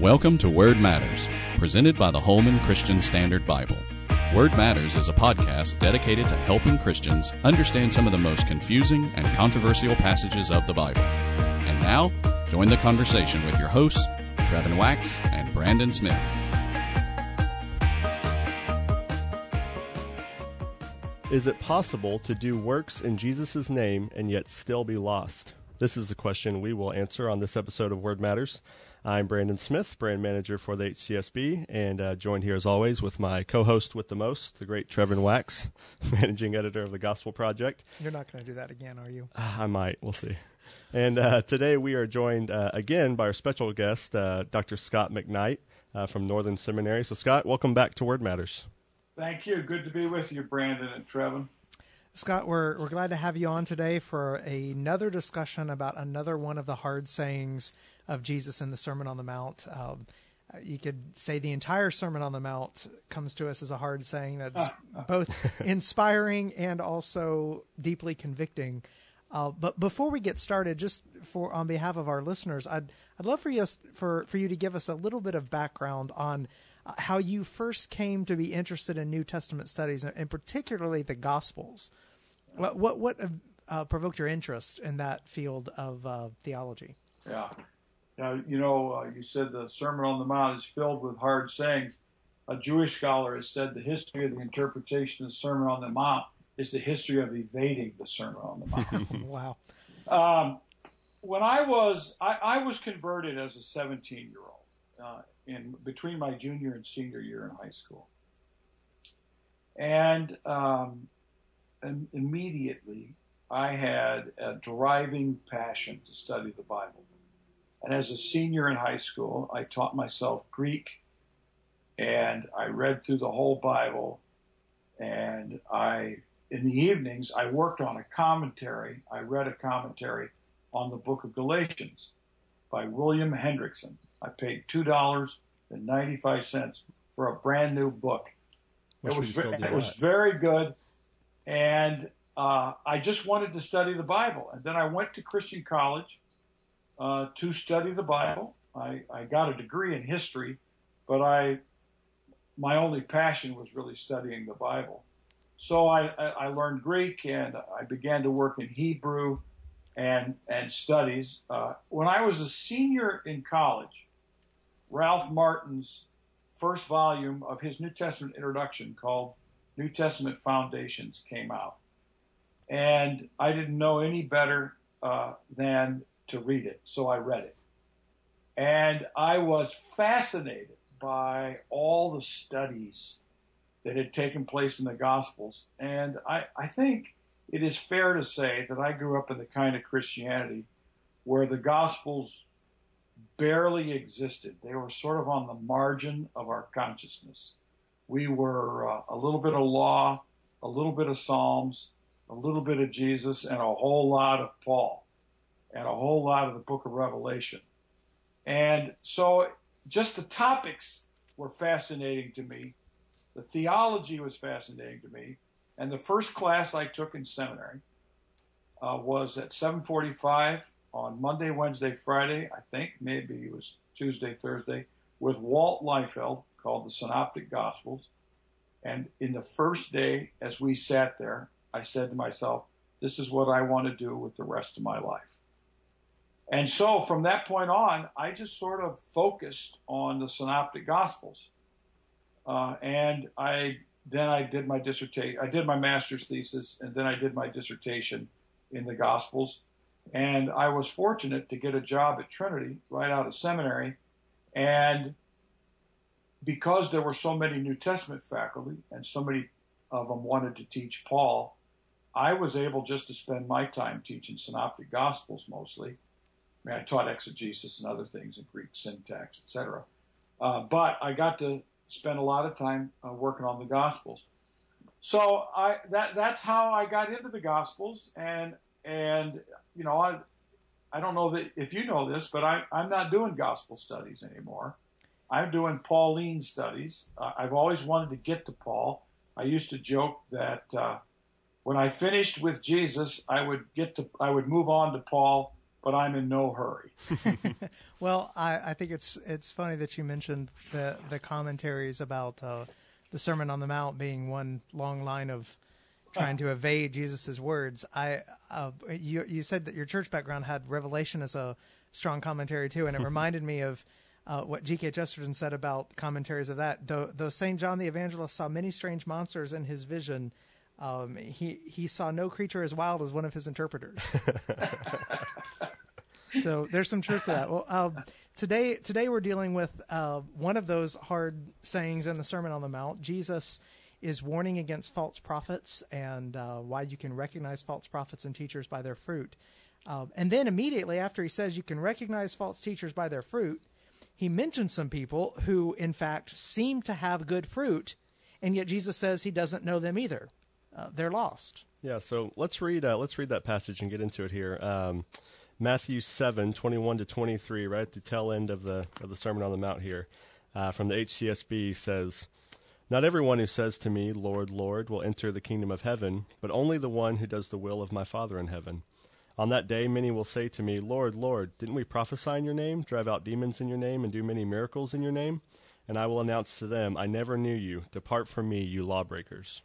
Welcome to Word Matters, presented by the Holman Christian Standard Bible. Word Matters is a podcast dedicated to helping Christians understand some of the most confusing and controversial passages of the Bible. And now, join the conversation with your hosts, Trevin Wax and Brandon Smith. Is it possible to do works in Jesus' name and yet still be lost? This is the question we will answer on this episode of Word Matters. I'm Brandon Smith, brand manager for the HCSB, and uh, joined here as always with my co-host with the most, the great Trevin Wax, managing editor of the Gospel Project. You're not going to do that again, are you? Uh, I might. We'll see. And uh, today we are joined uh, again by our special guest, uh, Dr. Scot McKnight uh, from Northern Seminary. So, Scot, welcome back to Word Matters. Thank you. Good to be with you, Brandon and Trevin. Scot, we're we're glad to have you on today for another discussion about another one of the hard sayings of Jesus in the Sermon on the Mount. Um, you could say the entire Sermon on the Mount comes to us as a hard saying that's both inspiring and also deeply convicting. Uh, but before we get started, just for on behalf of our listeners, I'd I'd love for you for for you to give us a little bit of background on uh, how you first came to be interested in New Testament studies, and particularly the Gospels. What what what uh, provoked your interest in that field of uh, theology? Yeah, now you know uh, you said the Sermon on the Mount is filled with hard sayings. A Jewish scholar has said the history of the interpretation of the Sermon on the Mount is the history of evading the Sermon on the Mount. wow. Um, when I was I, I, was converted as a 17 year old uh, in between my junior and senior year in high school, and um, and immediately I had a driving passion to study the Bible. And as a senior in high school, I taught myself Greek and I read through the whole Bible. And I, in the evenings, I worked on a commentary. I read a commentary on the book of Galatians by William Hendriksen. I paid $2.95 for a brand new book. Wish it was, it was very good and uh, I just wanted to study the Bible. And then I went to Christian college uh, to study the Bible. I, I, got a degree in history, but I my only passion was really studying the Bible. So I, I learned Greek and I began to work in Hebrew and and studies. Uh, when I was a senior in college, Ralph Martin's first volume of his New Testament introduction called New Testament Foundations came out. And I didn't know any better uh, than to read it, so I read it. And I was fascinated by all the studies that had taken place in the Gospels. And I, I think it is fair to say that I grew up in the kind of Christianity where the Gospels barely existed. They were sort of on the margin of our consciousness we were uh, a little bit of law, a little bit of Psalms, a little bit of Jesus, and a whole lot of Paul, and a whole lot of the book of Revelation. And so just the topics were fascinating to me. The theology was fascinating to me. And the first class I took in seminary uh, was at 7:45 on Monday, Wednesday, Friday, I think maybe it was Tuesday, Thursday, with Walt Liefeld, called the Synoptic Gospels. And in the first day, as we sat there, I said to myself, this is what I want to do with the rest of my life. And so from that point on, I just sort of focused on the Synoptic Gospels. Uh, and I then I did my dissertation. I did my master's thesis, and then I did my dissertation in the Gospels. And I was fortunate to get a job at Trinity right out of seminary, and because there were so many New Testament faculty and so many of them wanted to teach Paul, I was able just to spend my time teaching synoptic gospels mostly. I mean, I taught exegesis and other things and Greek syntax, etc. Uh, but I got to spend a lot of time uh, working on the gospels. So I that that's how I got into the gospels and and you know I I don't know that if you know this, but I, I'm not doing gospel studies anymore. I'm doing Pauline studies. Uh, I've always wanted to get to Paul. I used to joke that uh, when I finished with Jesus, I would get to, I would move on to Paul but I'm in no hurry. well, I, I, think it's it's funny that you mentioned the the commentaries about uh, the Sermon on the Mount being one long line of trying to evade Jesus's words. I uh, you you said that your church background had Revelation as a strong commentary too, and it reminded me of. Uh, what G.K. Chesterton said about commentaries of that. Though, though St. John the Evangelist saw many strange monsters in his vision, um, he he saw no creature as wild as one of his interpreters. So there's some truth to that. Well, uh, today today we're dealing with uh, one of those hard sayings in the Sermon on the Mount. Jesus is warning against false prophets and uh, why you can recognize false prophets and teachers by their fruit. Um, and then immediately after he says you can recognize false teachers by their fruit, he mentions some people who, in fact, seem to have good fruit, and yet Jesus says he doesn't know them either. Uh, they're lost. Yeah, so let's read uh, let's read that passage and get into it here. Um, Matthew 7, 21 to 23, right at the tail end of the, of the Sermon on the Mount here, uh, from the HCSB says, Not everyone who says to me, Lord, Lord, will enter the kingdom of heaven, but only the one who does the will of my Father in heaven. On that day, many will say to me, Lord, Lord, didn't we prophesy in your name, drive out demons in your name, and do many miracles in your name? And I will announce to them, I never knew you. Depart from me, you lawbreakers.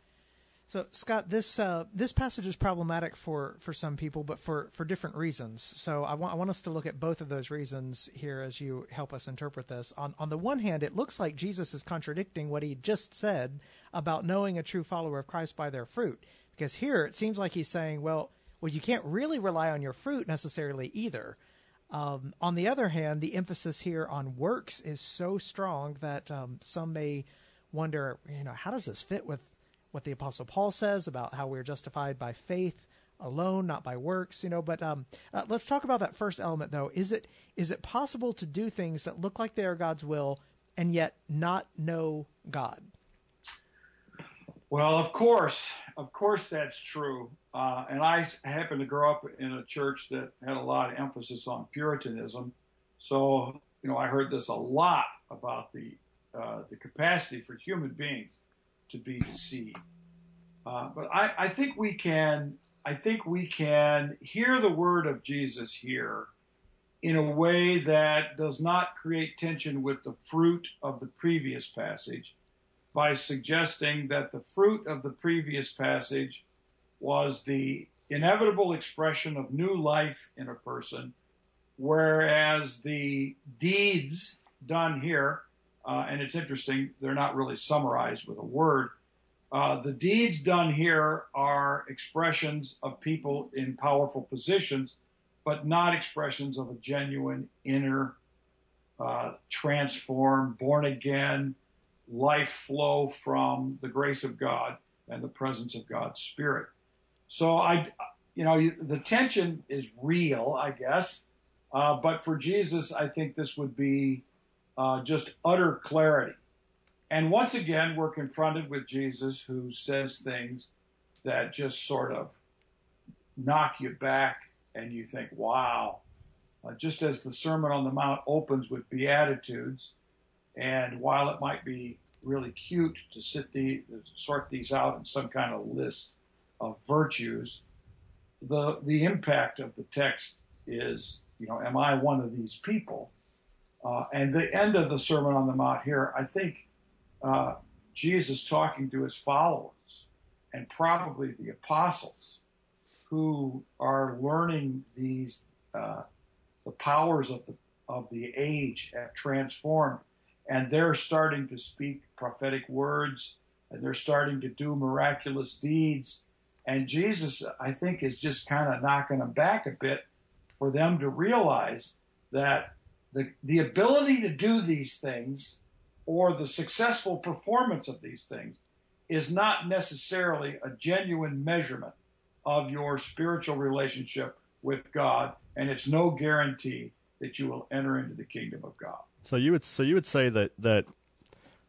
So, Scot, this uh, this passage is problematic for, for some people, but for, for different reasons. So, I want I want us to look at both of those reasons here as you help us interpret this. On on the one hand, it looks like Jesus is contradicting what he just said about knowing a true follower of Christ by their fruit, because here it seems like he's saying, well, well, you can't really rely on your fruit necessarily either. Um, on the other hand, the emphasis here on works is so strong that um, some may wonder, you know, how does this fit with what the Apostle Paul says about how we're justified by faith alone, not by works, you know. But um, uh, let's talk about that first element, though. Is it is it possible to do things that look like they are God's will and yet not know God? Well, of course, of course, that's true. Uh, and I happened to grow up in a church that had a lot of emphasis on Puritanism, so you know I heard this a lot about the uh, the capacity for human beings to be deceived. Uh, but I, I think we can I think we can hear the word of Jesus here in a way that does not create tension with the fruit of the previous passage by suggesting that the fruit of the previous passage was the inevitable expression of new life in a person, whereas the deeds done here uh, and it's interesting, they're not really summarized with a word. Uh, the deeds done here are expressions of people in powerful positions, but not expressions of a genuine inner, uh, transformed, born again life flow from the grace of God and the presence of God's Spirit. So I, you know, the tension is real, I guess. Uh, but for Jesus, I think this would be uh, just utter clarity. And once again, we're confronted with Jesus who says things that just sort of knock you back and you think, wow. Uh, just as the Sermon on the Mount opens with Beatitudes, and while it might be really cute to sit the, sort these out in some kind of list of virtues, the, the impact of the text is, you know, am I one of these people? Uh, and the end of the Sermon on the Mount here, I think uh, Jesus talking to his followers and probably the apostles who are learning these uh, the powers of the of the age have transformed, and they're starting to speak prophetic words and they're starting to do miraculous deeds. And Jesus, I think, is just kind of knocking them back a bit for them to realize that the, the ability to do these things or the successful performance of these things is not necessarily a genuine measurement of your spiritual relationship with God, and it's no guarantee that you will enter into the kingdom of God. So you would so you would say that that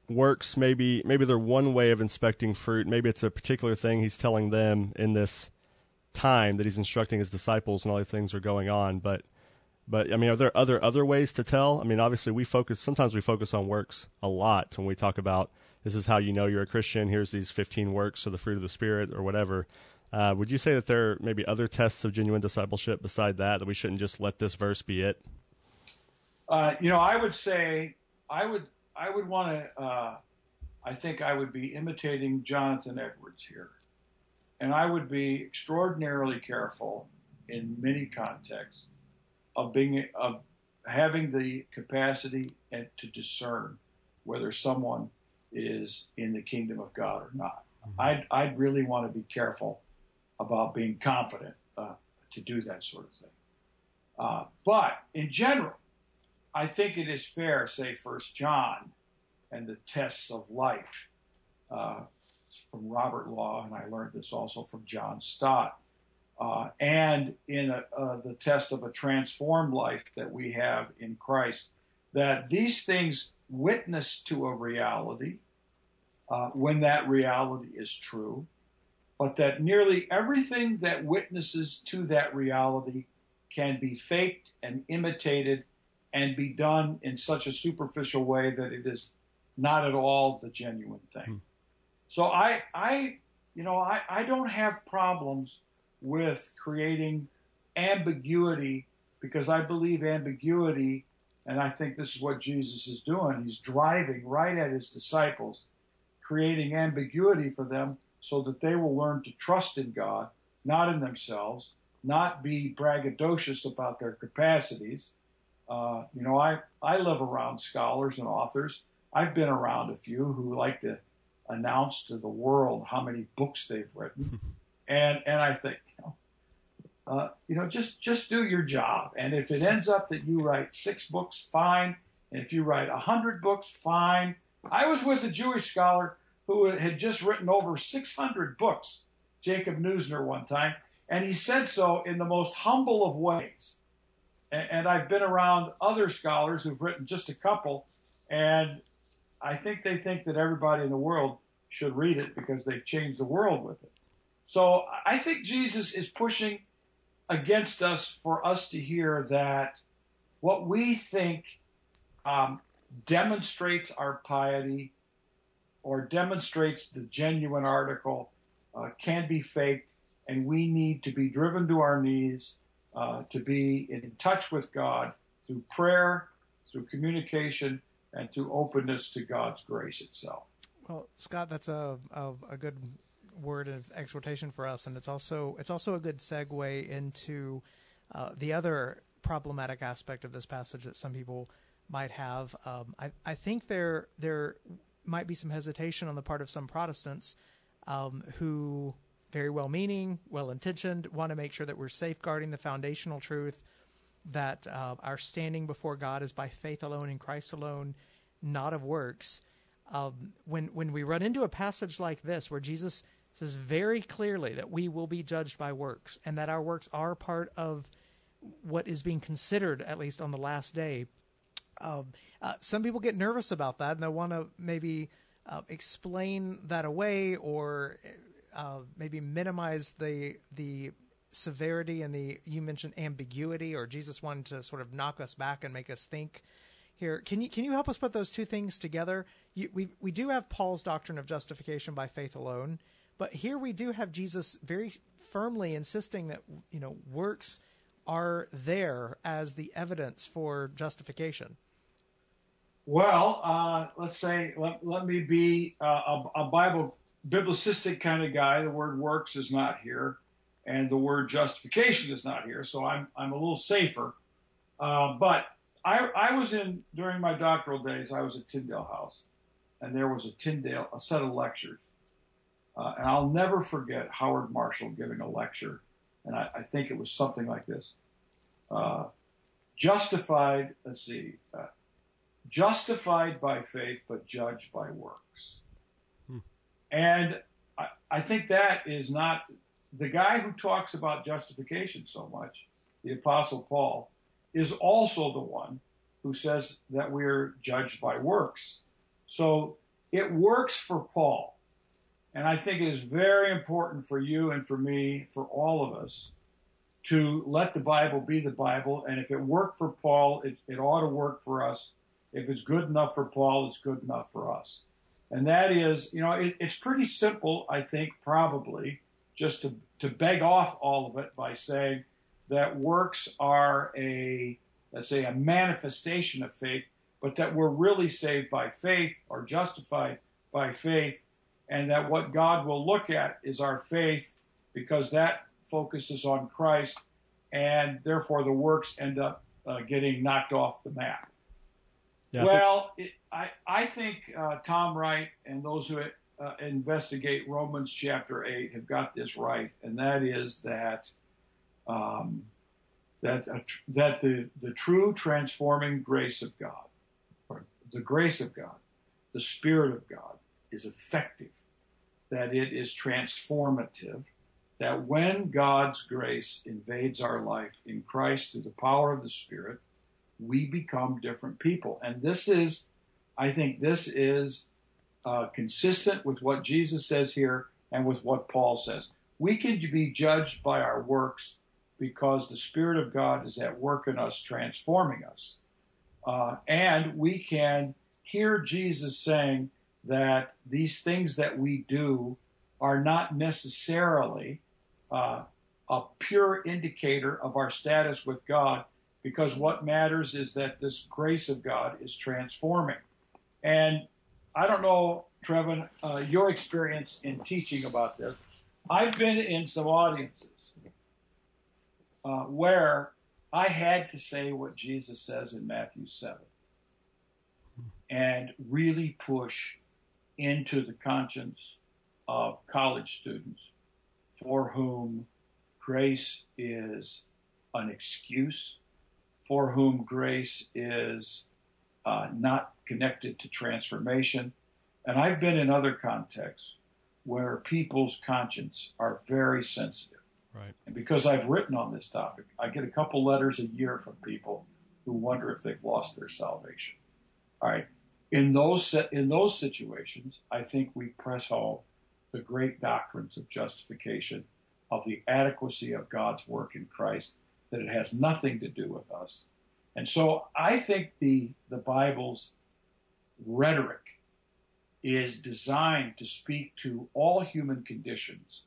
works maybe maybe they're one way of inspecting fruit. Maybe it's a particular thing he's telling them in this time that he's instructing his disciples and all these things are going on, but but I mean, are there other other ways to tell? I mean, obviously we focus. Sometimes we focus on works a lot when we talk about this is how you know you're a Christian. Here's these 15 works of the fruit of the Spirit or whatever. Uh, would you say that there are maybe other tests of genuine discipleship beside that that we shouldn't just let this verse be it? Uh, you know, I would say I would I would want to. Uh, I think I would be imitating Jonathan Edwards here, and I would be extraordinarily careful in many contexts of being of having the capacity and to discern whether someone is in the kingdom of God or not. Mm-hmm. I'd I'd really want to be careful about being confident uh, to do that sort of thing. Uh, but in general, I think it is fair, say First John, and the tests of life uh, from Robert Law, and I learned this also from John Stott, uh, and in a, uh, the test of a transformed life that we have in Christ, that these things witness to a reality uh, when that reality is true, but that nearly everything that witnesses to that reality can be faked and imitated and be done in such a superficial way that it is not at all the genuine thing. Hmm. So I, I, you know, I, I don't have problems with creating ambiguity because I believe ambiguity, and I think this is what Jesus is doing. He's driving right at his disciples, creating ambiguity for them so that they will learn to trust in God, not in themselves, not be braggadocious about their capacities. Uh, you know, I, I live around scholars and authors. I've been around a few who like to announce to the world how many books they've written. and, and I think, you know, uh, you know, just, just do your job. And if it ends up that you write six books, fine. And if you write a hundred books, fine. I was with a Jewish scholar who had just written over 600 books, Jacob Neusner, one time, and he said so in the most humble of ways. And, and I've been around other scholars who've written just a couple, and I think they think that everybody in the world should read it because they've changed the world with it. So I think Jesus is pushing against us for us to hear that what we think um, demonstrates our piety or demonstrates the genuine article uh, can be faked, and we need to be driven to our knees uh, to be in touch with God through prayer, through communication, and through openness to God's grace itself. Well, Scot, that's a, a, a good word of exhortation for us, and it's also it's also a good segue into uh, the other problematic aspect of this passage that some people might have. Um, I, I think there there might be some hesitation on the part of some Protestants um, who, very well meaning, well intentioned, want to make sure that we're safeguarding the foundational truth that uh, our standing before God is by faith alone in Christ alone, not of works. Um, when when we run into a passage like this, where Jesus says very clearly that we will be judged by works, and that our works are part of what is being considered, at least on the last day, um, uh, some people get nervous about that, and they want to maybe uh, explain that away or uh, maybe minimize the the severity and the you mentioned ambiguity or Jesus wanted to sort of knock us back and make us think here. Can you can you help us put those two things together? You, we we do have Paul's doctrine of justification by faith alone, but here we do have Jesus very firmly insisting that you know works are there as the evidence for justification. Well, uh, let's say let, let me be uh, a, a Bible biblicistic kind of guy. The word works is not here and the word justification is not here, so I'm I'm a little safer. Uh, but I I was in during my doctoral days. I was at Tyndale House, and there was a Tyndale a set of lectures, uh, and I'll never forget Howard Marshall giving a lecture, and I, I think it was something like this: uh, justified. Let's see, uh, justified by faith, but judged by works, hmm. and I, I think that is not the guy who talks about justification so much, the Apostle Paul, is also the one who says that we're judged by works. So it works for Paul. And I think it is very important for you and for me, for all of us, to let the Bible be the Bible. And if it worked for Paul, it, it ought to work for us. If it's good enough for Paul, it's good enough for us. And that is, you know, it, it's pretty simple, I think, probably, just to to beg off all of it by saying that works are a, let's say, a manifestation of faith, but that we're really saved by faith or justified by faith, and that what God will look at is our faith because that focuses on Christ, and therefore the works end up uh, getting knocked off the map. Yeah, well, it, I, I think uh, Tom Wright and those who uh, investigate Romans chapter 8 have got this right, and that is that um, that uh, that the, the true transforming grace of God, or the grace of God, the Spirit of God, is effective, that it is transformative, that when God's grace invades our life in Christ through the power of the Spirit, we become different people. And this is, I think, this is uh, consistent with what Jesus says here and with what Paul says. We can be judged by our works because the Spirit of God is at work in us, transforming us. Uh, and we can hear Jesus saying that these things that we do are not necessarily uh, a pure indicator of our status with God, because what matters is that this grace of God is transforming. And I don't know, Trevin, uh, your experience in teaching about this. I've been in some audiences uh, where I had to say what Jesus says in Matthew 7 and really push into the conscience of college students for whom grace is an excuse, for whom grace is uh, not connected to transformation. And I've been in other contexts where people's conscience are very sensitive. Right. And because I've written on this topic, I get a couple letters a year from people who wonder if they've lost their salvation. All right. In those in those situations, I think we press home the great doctrines of justification, of the adequacy of God's work in Christ, that it has nothing to do with us. And so I think the the Bible's rhetoric is designed to speak to all human conditions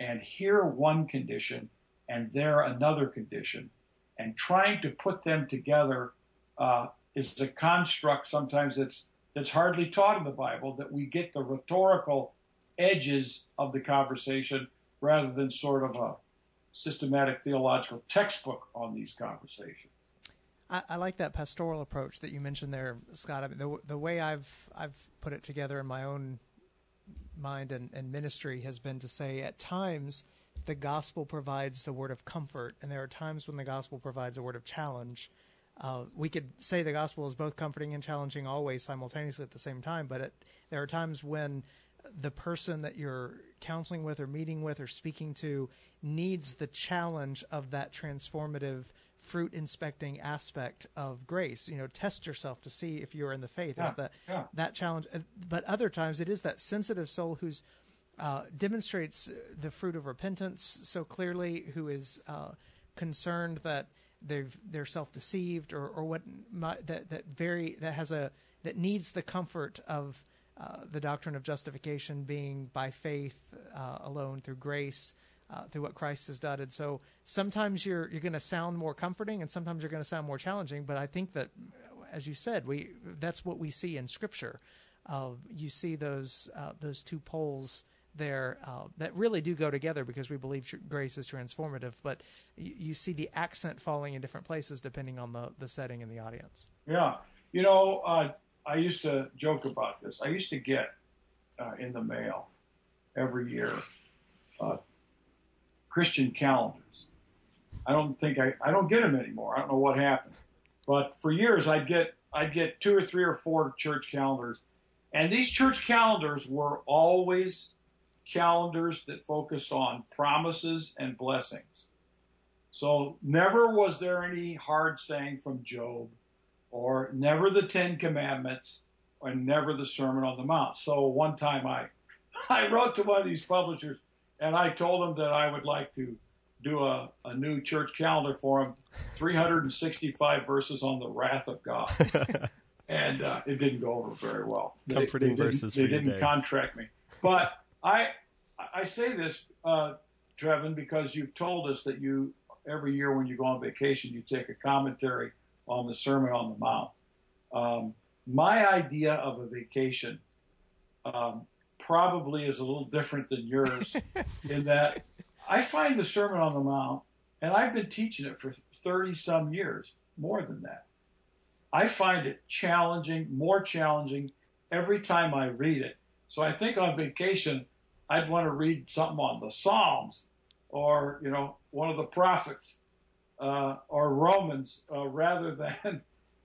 and here one condition and there another condition. And trying to put them together uh, is a construct sometimes that's, that's hardly taught in the Bible, that we get the rhetorical edges of the conversation rather than sort of a systematic theological textbook on these conversations. I, I, like that pastoral approach that you mentioned there, Scot. I mean, the the way I've I've put it together in my own mind and, and ministry has been to say at times the gospel provides a word of comfort, and there are times when the gospel provides a word of challenge. Uh, we could say the gospel is both comforting and challenging always simultaneously at the same time, but it, there are times when the person that you're counseling with or meeting with or speaking to needs the challenge of that transformative fruit inspecting aspect of grace. You know, test yourself to see if you're in the faith. There's yeah, that yeah. that challenge. Uh, but other times it is that sensitive soul who's uh, demonstrates the fruit of repentance so clearly, who is uh, concerned that they've they're self deceived or or what that that very that has a that needs the comfort of uh, the doctrine of justification being by faith uh, alone through grace uh, through what Christ has done. And so sometimes you're you're going to sound more comforting, and sometimes you're going to sound more challenging. But I think that, as you said, we that's what we see in Scripture. Uh, you see those uh, those two poles there uh, that really do go together because we believe tr- grace is transformative. But y- you see the accent falling in different places depending on the the setting and the audience. Yeah, you know, uh, I used to joke about this. I used to get uh, in the mail every year Christian calendars. I don't think I, I don't get them anymore. I don't know what happened. But for years I'd get I'd get two or three or four church calendars. And these church calendars were always calendars that focused on promises and blessings. So never was there any hard saying from Job or never the 10 commandments or never the sermon on the mount. So one time I I wrote to one of these publishers and I told them that I would like to do a, a new church calendar for them, 365 verses on the wrath of God. and uh, it didn't go over very well. Comforting they, they verses They didn't contract me. But I, I say this uh, Trevin, because you've told us that you every year when you go on vacation you take a commentary on the Sermon on the Mount. Um, my idea of a vacation um, probably is a little different than yours in that I find the Sermon on the Mount, and I've been teaching it for 30 some years, more than that. I find it challenging, more challenging every time I read it. So I think on vacation, I'd want to read something on the Psalms or, you know, one of the prophets uh, or Romans uh, rather than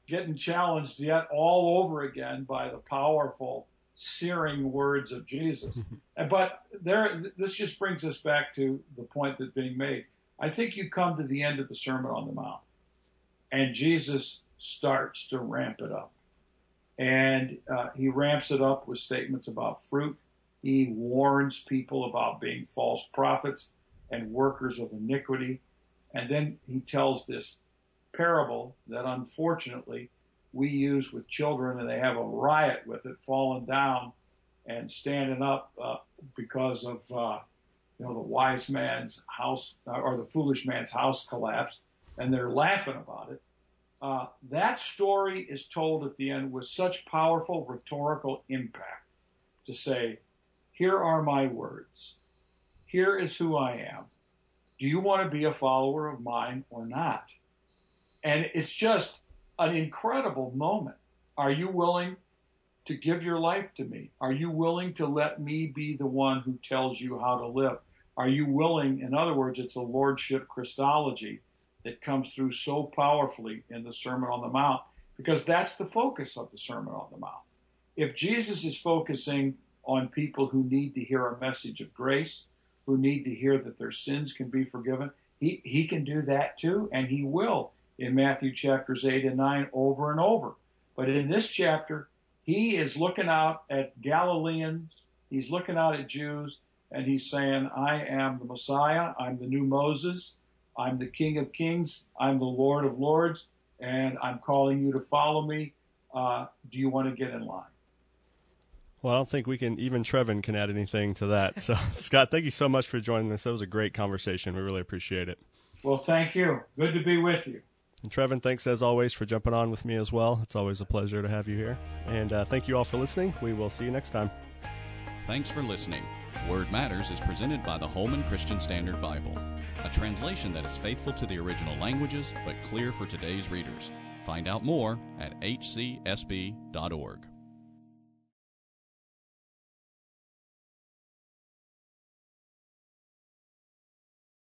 getting challenged yet all over again by the powerful, searing words of Jesus. but there, this just brings us back to the point that's being made. I think you come to the end of the Sermon on the Mount, and Jesus starts to ramp it up. And uh, he ramps it up with statements about fruit. He warns people about being false prophets and workers of iniquity. And then he tells this parable that unfortunately we use with children, and they have a riot with it, falling down and standing up uh, because of uh, you know the wise man's house uh, or the foolish man's house collapsed, and they're laughing about it. Uh, that story is told at the end with such powerful rhetorical impact to say, "Here are my words. Here is who I am. Do you want to be a follower of mine or not?" And it's just an incredible moment. Are you willing to give your life to me? Are you willing to let me be the one who tells you how to live? Are you willing, in other words, it's a lordship Christology that comes through so powerfully in the Sermon on the Mount because that's the focus of the Sermon on the Mount. If Jesus is focusing on people who need to hear a message of grace, who need to hear that their sins can be forgiven, he, he can do that too, and he will in Matthew chapters 8 and 9 over and over. But in this chapter, he is looking out at Galileans, he's looking out at Jews, and he's saying, I am the Messiah, I'm the new Moses, I'm the King of Kings, I'm the Lord of Lords, and I'm calling you to follow me. Uh, do you want to get in line? Well, I don't think we can, even Trevin can add anything to that. So, Scot, thank you so much for joining us. That was a great conversation. We really appreciate it. Well, thank you. Good to be with you. And Trevin, thanks as always for jumping on with me as well. It's always a pleasure to have you here. And uh, thank you all for listening. We will see you next time. Thanks for listening. Word Matters is presented by the Holman Christian Standard Bible, a translation that is faithful to the original languages but clear for today's readers. Find out more at hcsb.org.